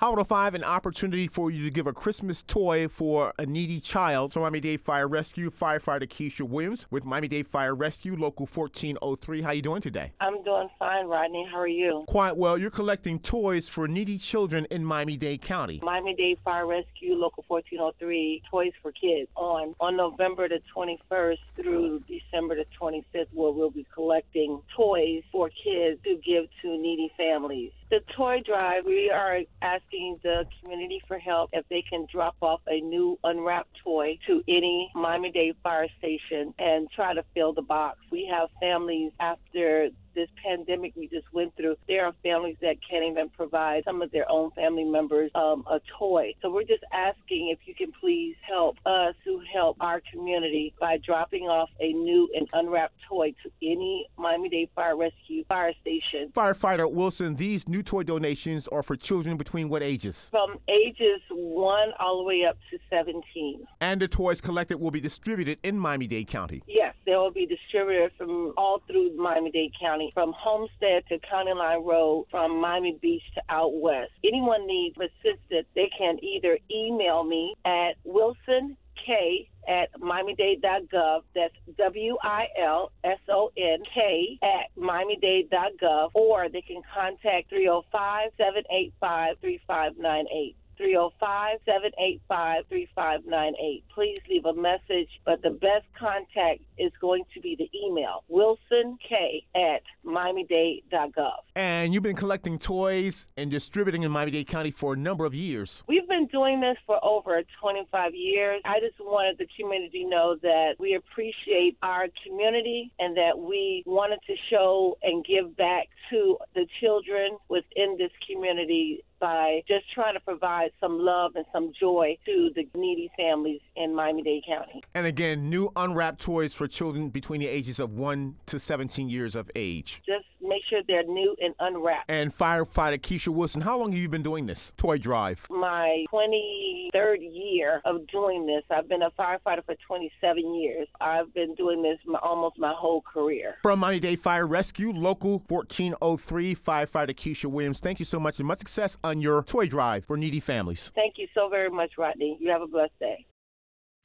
Holiday 5, an opportunity for you to give a Christmas toy for a needy child. So Miami Dade Fire Rescue, firefighter Keisha Williams with Miami Dade Fire Rescue, Local 1403. How you doing today? I'm doing fine, Rodney. How are you? Quite well. You're collecting toys for needy children in Miami-Dade County. Miami-Dade Fire Rescue, Local 1403, Toys for Kids on on November the 21st through December the 25th, where we'll be collecting toys for kids to give to needy families. The toy drive, we are asking the community for help if they can drop off a new unwrapped toy to any Miami Dade fire station and try to fill the box. We have families after this pandemic we just went through, there are families that can't even provide some of their own family members um, a toy. So we're just asking if you can please help us to help our community by dropping off a new and unwrapped toy to any Miami Dade Fire Rescue fire station. Firefighter Wilson, these new toy donations are for children between what ages? From ages 1 all the way up to 17. And the toys collected will be distributed in Miami Dade County? Yes, they will be distributed from all through Miami Dade County, from Homestead to County Line Road, from Miami Beach to out west. Anyone needs assistance, they can either email me at Wilson K at MiamiDade.gov. That's W I L S O N K at MiamiDade.gov. Or they can contact 305 785 3598. 305 785 3598. Please leave a message, but the best contact is going to be the email wilson k at miamidade.gov. And you've been collecting toys and distributing in Miami Dade County for a number of years. We've been doing this for over 25 years. I just wanted the community to know that we appreciate our community and that we wanted to show and give back to the children within this community by just trying to provide some love and some joy to the needy families in Miami Dade County. And again, new unwrapped toys for children between the ages of 1 to 17 years of age. Just make sure they're new and unwrapped. And firefighter Keisha Wilson, how long have you been doing this toy drive? My 23rd year of doing this. I've been a firefighter for 27 years. I've been doing this my, almost my whole career. From Miami Dade Fire Rescue, Local 1403, firefighter Keisha Williams, thank you so much and much success on your toy drive for needy families. Thank you so very much, Rodney. You have a blessed day.